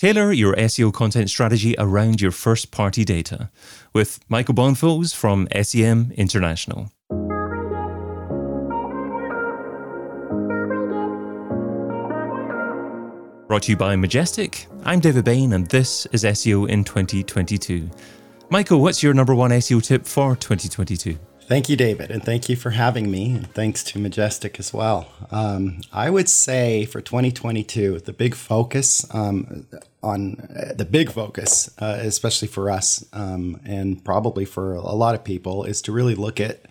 Tailor your SEO content strategy around your first party data with Michael Bonfils from SEM International. Brought to you by Majestic. I'm David Bain, and this is SEO in 2022. Michael, what's your number one SEO tip for 2022? Thank you, David, and thank you for having me, and thanks to Majestic as well. Um, I would say for 2022, the big focus um, on uh, the big focus, uh, especially for us, um, and probably for a lot of people, is to really look at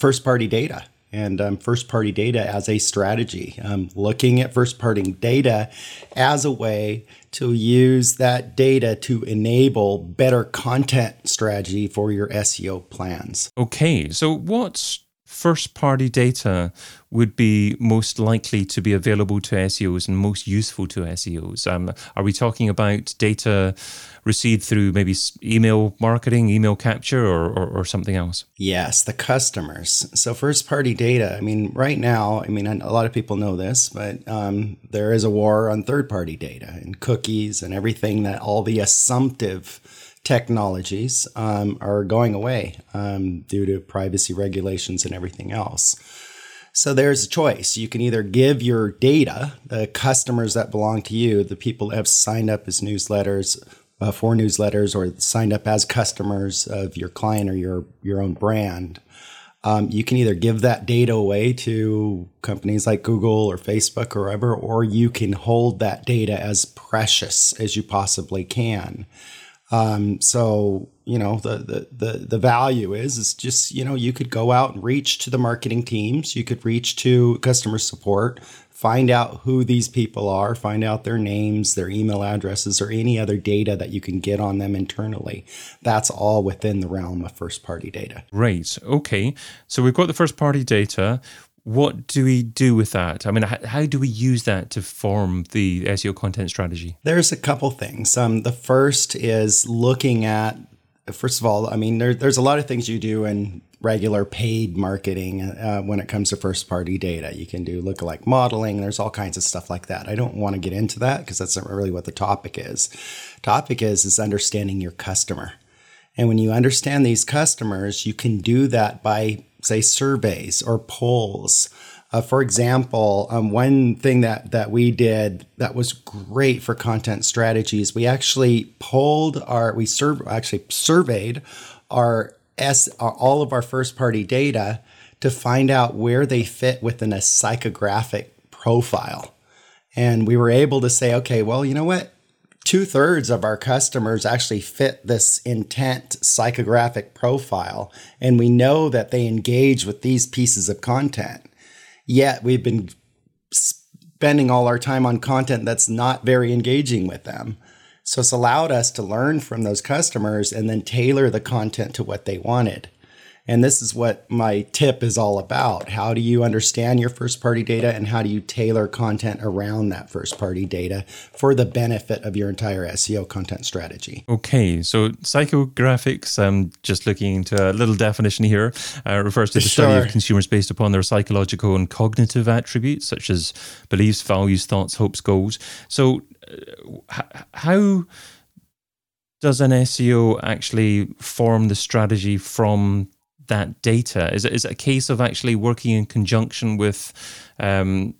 first party data and um, first party data as a strategy, um, looking at first party data as a way to use that data to enable better content strategy for your SEO plans. Okay, so what's first party data would be most likely to be available to SEOs and most useful to SEOs? Um, are we talking about data received through maybe email marketing, email capture, or, or, or something else? Yes, the customers. So, first party data, I mean, right now, I mean, a lot of people know this, but um, there is a war on third party data and cookies and everything that all the assumptive technologies um, are going away um, due to privacy regulations and everything else. So there's a choice. You can either give your data, the customers that belong to you, the people that have signed up as newsletters, uh, for newsletters, or signed up as customers of your client or your your own brand. Um, you can either give that data away to companies like Google or Facebook or whatever, or you can hold that data as precious as you possibly can. Um, so you know the, the the the value is is just you know you could go out and reach to the marketing teams, you could reach to customer support, find out who these people are, find out their names, their email addresses, or any other data that you can get on them internally. That's all within the realm of first party data. Right. Okay. So we've got the first party data what do we do with that? I mean, how, do we use that to form the SEO content strategy? There's a couple things. Um, the first is looking at, first of all, I mean, there, there's a lot of things you do in regular paid marketing uh, when it comes to first party data. You can do lookalike modeling. There's all kinds of stuff like that. I don't want to get into that because that's not really what the topic is. Topic is is understanding your customer. And when you understand these customers, you can do that by say surveys or polls. Uh, for example, um, one thing that that we did that was great for content strategies, we actually polled our we actually surveyed our s our, all of our first party data to find out where they fit within a psychographic profile, and we were able to say, okay, well, you know what, two thirds of our customers actually fit this intent psychographic profile. And we know that they engage with these pieces of content. Yet we've been spending all our time on content that's not very engaging with them. So it's allowed us to learn from those customers and then tailor the content to what they wanted. And this is what my tip is all about. How do you understand your first party data and how do you tailor content around that first party data for the benefit of your entire SEO content strategy? Okay, so psychographics, I'm just looking into a little definition here, uh, refers to the sure. study of consumers based upon their psychological and cognitive attributes such as beliefs, values, thoughts, hopes, goals. So, uh, how does an SEO actually form the strategy from that data? Is it, is it a case of actually working in conjunction with um,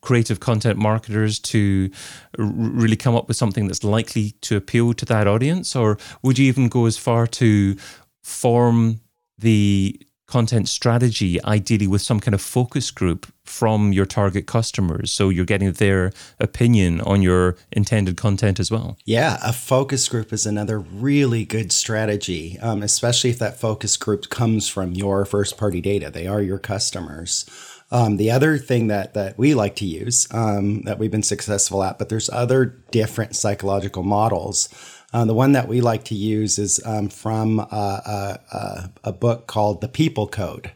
creative content marketers to r- really come up with something that's likely to appeal to that audience? Or would you even go as far to form the content strategy, ideally with some kind of focus group from your target customers. So you're getting their opinion on your intended content as well. Yeah, a focus group is another really good strategy, um, especially if that focus group comes from your first party data. They are your customers. Um, the other thing that that we like to use um, that we've been successful at, but there's other different psychological models uh, the one that we like to use is um, from a, a, a, book called The People Code.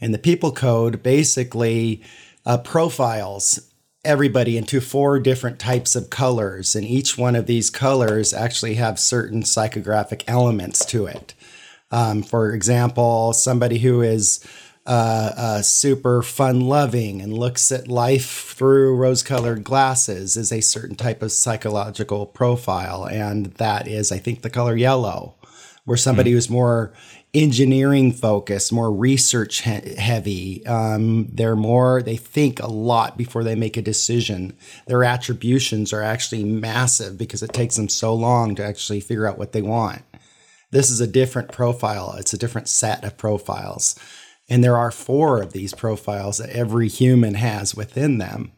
And the People Code basically uh, profiles everybody into four different types of colors. And each one of these colors actually have certain psychographic elements to it. Um, for example, somebody who is uh, uh, super fun loving and looks at life through rose colored glasses is a certain type of psychological profile. And that is, I think, the color yellow, where somebody mm. who's more engineering focused, more research he- heavy. Um, they're more, they think a lot before they make a decision. Their attributions are actually massive because it takes them so long to actually figure out what they want. This is a different profile, it's a different set of profiles. And there are four of these profiles that every human has within them.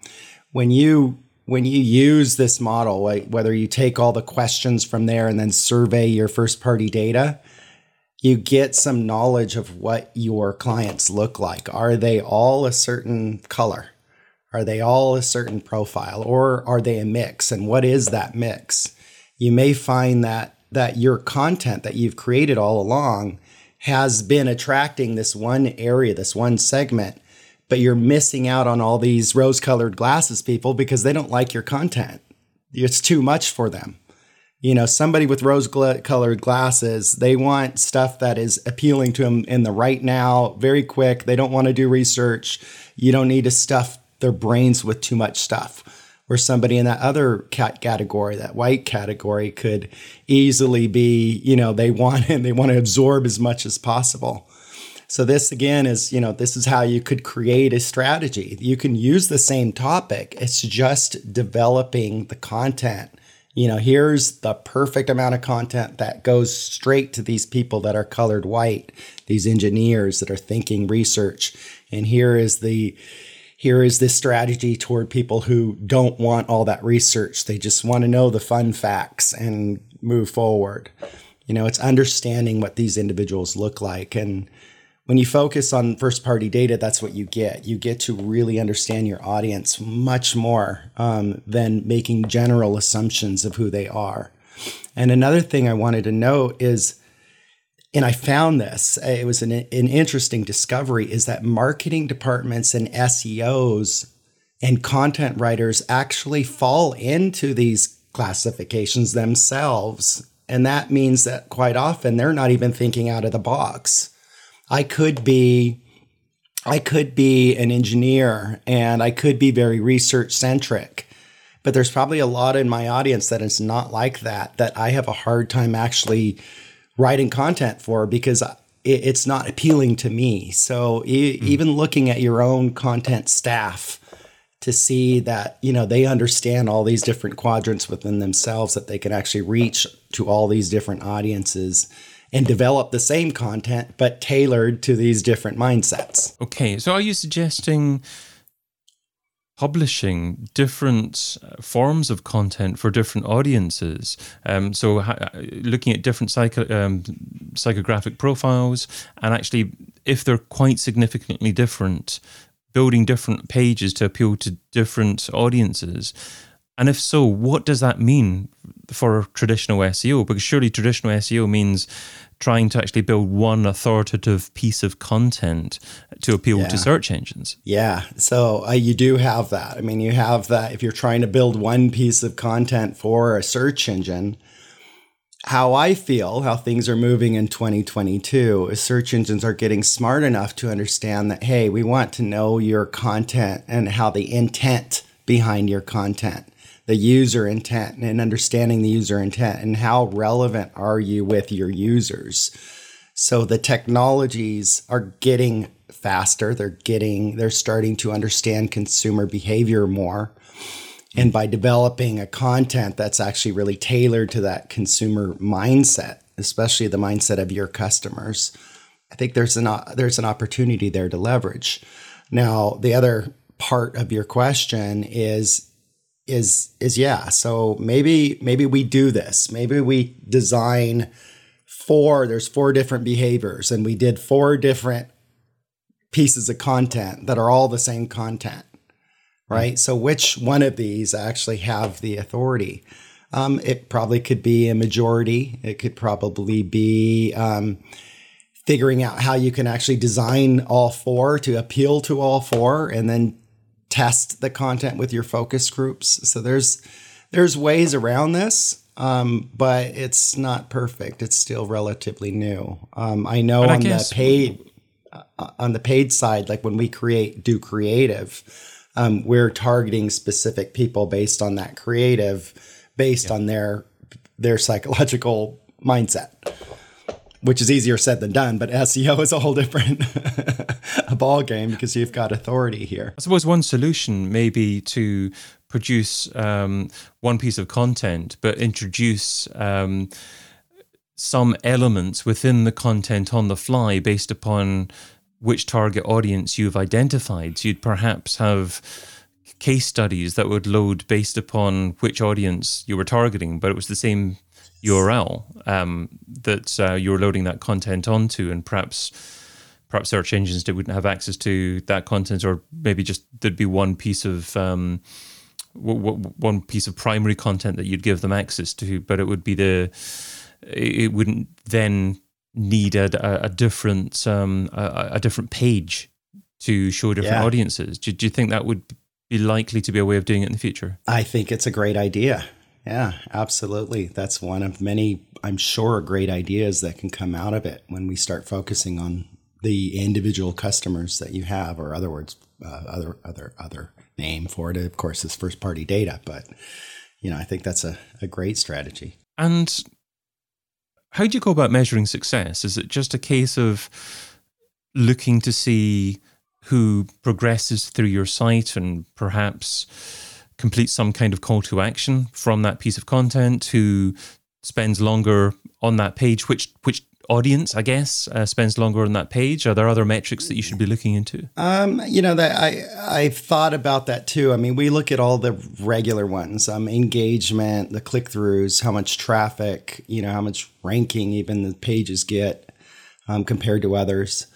When you when you use this model, like whether you take all the questions from there and then survey your first party data, you get some knowledge of what your clients look like. Are they all a certain color? Are they all a certain profile or are they a mix? And what is that mix? You may find that that your content that you've created all along has been attracting this one area, this one segment, but you're missing out on all these rose colored glasses people because they don't like your content. It's too much for them. You know, somebody with rose colored glasses, they want stuff that is appealing to them in the right now, very quick. They don't want to do research. You don't need to stuff their brains with too much stuff where somebody in that other cat category, that white category, could easily be, you know, they want and they want to absorb as much as possible. So this again is, you know, this is how you could create a strategy. You can use the same topic. It's just developing the content. You know, here's the perfect amount of content that goes straight to these people that are colored white, these engineers that are thinking research. And here is the here is this strategy toward people who don't want all that research. They just want to know the fun facts and move forward. You know, it's understanding what these individuals look like. And when you focus on first party data, that's what you get. You get to really understand your audience much more um, than making general assumptions of who they are. And another thing I wanted to note is and I found this, uh, it was an, an interesting discovery, is that marketing departments and SEOs and content writers actually fall into these classifications themselves. And that means that quite often they're not even thinking out of the box. I could be I could be an engineer and I could be very research centric. But there's probably a lot in my audience that is not like that that I have a hard time actually writing content for because it's not appealing to me. So mm. even looking at your own content staff to see that you know they understand all these different quadrants within themselves that they can actually reach to all these different audiences and develop the same content but tailored to these different mindsets. Okay, so are you suggesting publishing different uh, forms of content for different audiences. Um, so, ha- looking at different psycho- um, psychographic profiles, and actually, if they're quite significantly different, building different pages to appeal to different audiences. And if so, what does that mean for traditional SEO? Because surely traditional SEO means trying to actually build one authoritative piece of content to appeal yeah. to search engines. Yeah. So uh, you do have that. I mean, you have that if you're trying to build one piece of content for a search engine. How I feel, how things are moving in 2022 is search engines are getting smart enough to understand that, hey, we want to know your content and how the intent behind your content the user intent and understanding the user intent and how relevant are you with your users. So the technologies are getting faster. They're getting, they're starting to understand consumer behavior more. And by developing a content that's actually really tailored to that consumer mindset, especially the mindset of your customers, I think there's an there's an opportunity there to leverage. Now, the other part of your question is is is yeah. So maybe maybe we do this. Maybe we design four there's four different behaviors and we did four different pieces of content that are all the same content right? Mm-hmm. so which one of these actually have the authority? Um, it probably could be a majority. It could probably be um, figuring out how you can actually design all four to appeal to all four and then test the content with your focus groups. So there's there's ways around this, um, but it's not perfect. It's still relatively new. Um, I know but on I the paid. uh, on the paid side, like when we create do creative, um, we're targeting specific people based on that creative, based yeah. on their their psychological mindset, which is easier said than done. But SEO is a whole different ball game because you've got authority here. I suppose one solution may be to produce um, one piece of content, but introduce. Um, some elements within the content on the fly based upon which target audience you've identified. So you'd perhaps have case studies that would load based upon which audience you were targeting, but it was the same URL um, that uh, you're loading that content onto, and perhaps perhaps search engines that wouldn't have access to that content, or maybe just there'd be one piece of um, w- w- one piece of primary content that you'd give them access to, but it would be the it wouldn't then need a, a different um, a, a, different page to show different yeah. audiences. Do, do you think that would be likely to be a way of doing it in the future? I think it's a great idea. Yeah, absolutely. That's one of many, I'm sure, great ideas that can come out of it when we start focusing on the individual customers that you have, or other words, uh, other other other name for it, of course, is first party data. But you know, I think that's a, a great strategy. And how do you go about measuring success? Is it just a case of looking to see who progresses through your site and perhaps complete some kind of call to action from that piece of content, who spends longer on that page, which which audience, I guess, uh, spends longer on that page? Are there other metrics that you should be looking into? Um, you know that I I've thought about that too. I mean, we look at all the regular ones, um, engagement, the click throughs, how much traffic, you know, how much ranking even the pages get um, compared to others.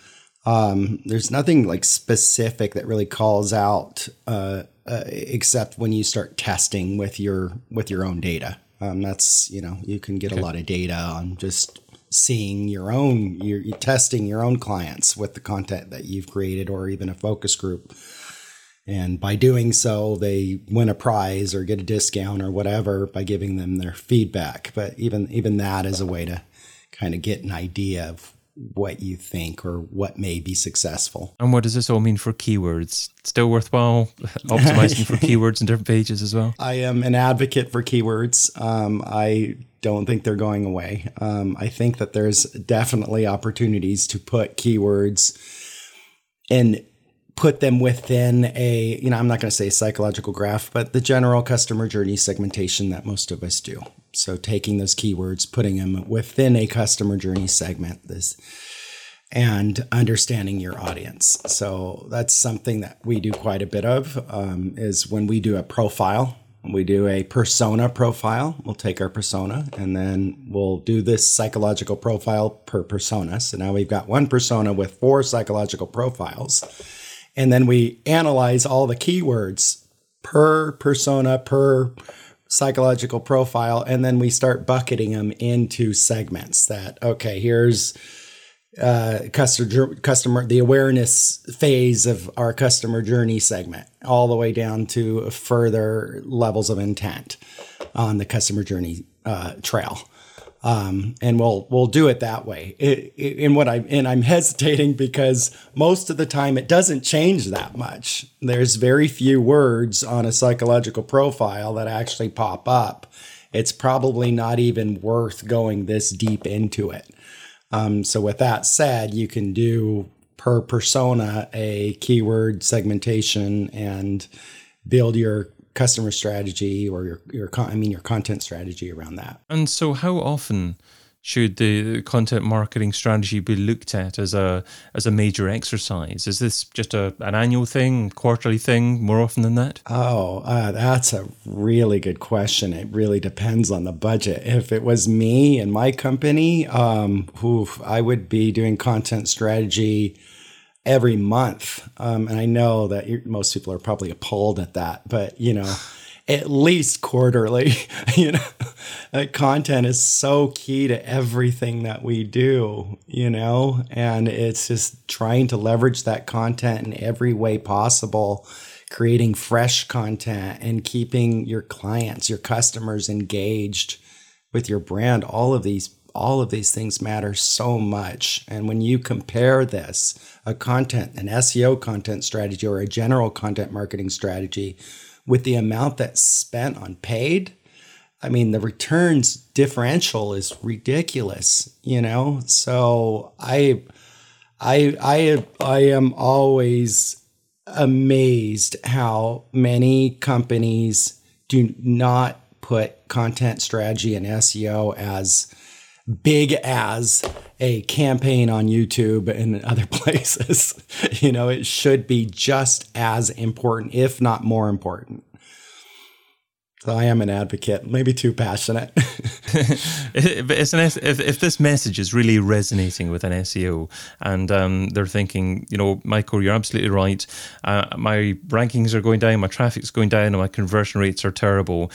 Um, there's nothing like specific that really calls out, uh, uh, except when you start testing with your with your own data. Um, that's you know you can get okay. a lot of data on just seeing your own you're, you're, testing your own clients with the content that you've created or even a focus group and by doing so they win a prize or get a discount or whatever by giving them their feedback but even even that is a way to kind of get an idea of what you think or what may be successful. And what does this all mean for keywords? Still worthwhile optimizing for keywords in different pages as well? I am an advocate for keywords. Um, I don't think they're going away. Um, I think that there's definitely opportunities to put keywords and put them within a, you know, I'm not going to say psychological graph, but the general customer journey segmentation that most of us do. So taking those keywords, putting them within a customer journey segment, this and understanding your audience. So that's something that we do quite a bit of. Um, is when we do a profile, we do a persona profile. We'll take our persona and then we'll do this psychological profile per persona. So now we've got one persona with four psychological profiles. And then we analyze all the keywords per persona, per psychological profile, and then we start bucketing them into segments that, okay, here's uh, customer customer the awareness phase of our customer journey segment all the way down to further levels of intent on the customer journey uh, trail um, and we'll we'll do it that way. It, it, and what I and I'm hesitating because most of the time it doesn't change that much. There's very few words on a psychological profile that actually pop up. It's probably not even worth going this deep into it. Um, so with that said, you can do per persona a keyword segmentation and build your customer strategy or your your I mean your content strategy around that. And so how often should the content marketing strategy be looked at as a as a major exercise? Is this just a an annual thing, quarterly thing, more often than that? Oh, uh, that's a really good question. It really depends on the budget. If it was me and my company, um, oof, I would be doing content strategy every month. Um, and I know that most people are probably appalled at that, but you know, at least quarterly, you know, content is so key to everything that we do, you know, and it's just trying to leverage that content in every way possible, creating fresh content and keeping your clients, your customers engaged with your brand. All of these, all of these things matter so much. And when you compare this, a content, an SEO content strategy or a general content marketing strategy, with the amount that's spent on paid, I mean, the returns differential is ridiculous, you know? So I, I, I, I am always amazed how many companies do not put content strategy and SEO as big as a campaign on YouTube and other places. you know, it should be just as important, if not more important. So I am an advocate, maybe too passionate. an, if, if this message is really resonating with an SEO and um, they're thinking, you know, Michael, you're absolutely right. Uh, my rankings are going down, my traffic's going down, and my conversion rates are terrible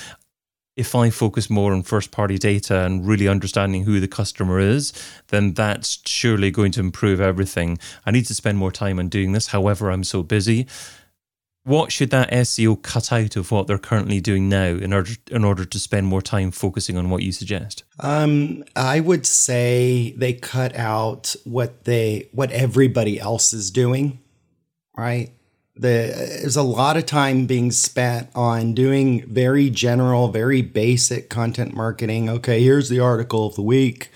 if I focus more on first party data and really understanding who the customer is, then that's surely going to improve everything. I need to spend more time on doing this. However, I'm so busy. What should that SEO cut out of what they're currently doing now in order in order to spend more time focusing on what you suggest? Um, I would say they cut out what they what everybody else is doing, right? The, there's a lot of time being spent on doing very general, very basic content marketing. Okay, here's the article of the week.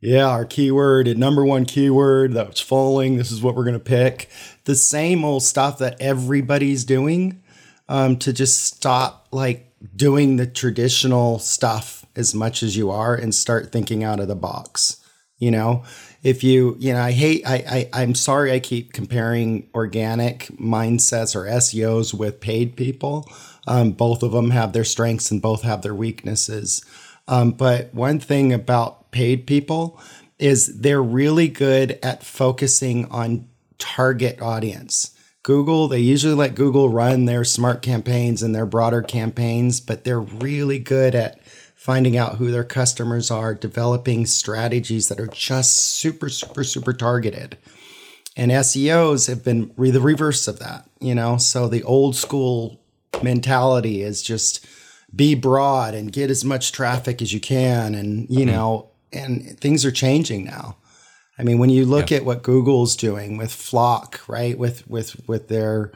Yeah, our keyword, number one keyword that's falling. This is what we're going to pick. The same old stuff that everybody's doing um, to just stop like doing the traditional stuff as much as you are and start thinking out of the box. You know, if you you know i hate I, I i'm sorry i keep comparing organic mindsets or seos with paid people. Um, both of them have their strengths and both have their weaknesses. Um, but one thing about paid people is they're really good at focusing on target audience. Google they usually let google run their smart campaigns and their broader campaigns but they're really good at finding out who their customers are, developing strategies that are just super, super, super targeted. And SEOs have been re- the reverse of that, you know? So the old school mentality is just be broad and get as much traffic as you can. And, you mm-hmm. know, and things are changing now. I mean, when you look yeah. at what Google's doing with FLoC, right? With, with, with their,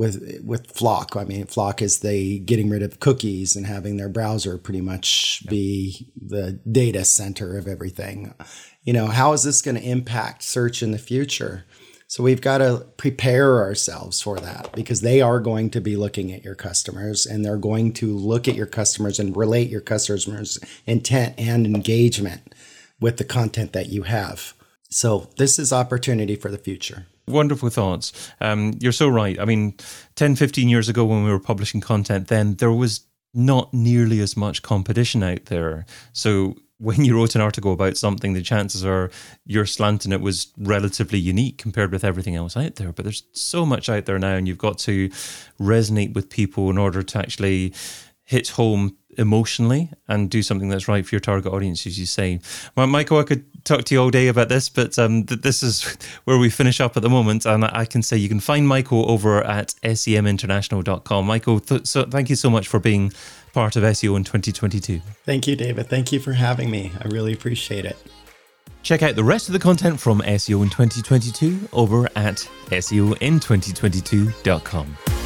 with with FLoC. I mean, FLoC is the getting rid of cookies and having their browser pretty much be the data center of everything. You know, how is this going to impact search in the future? So we've got to prepare ourselves for that because they are going to be looking at your customers and they're going to look at your customers and relate your customers' intent and engagement with the content that you have. So this is opportunity for the future wonderful thoughts. Um, you're so right. I mean, 10, 15 years ago when we were publishing content, then there was not nearly as much competition out there. So when you wrote an article about something, the chances are your slant in it was relatively unique compared with everything else out there. But there's so much out there now, and you've got to resonate with people in order to actually hit home emotionally and do something that's right for your target audience, as you say. Well, Michael, I could talk to you all day about this, but um, th- this is where we finish up at the moment. And I can say you can find Michael over at seminternational.com. Michael, th- so thank you so much for being part of SEO in 2022. Thank you, David. Thank you for having me. I really appreciate it. Check out the rest of the content from SEO in 2022 over at seoin2022.com.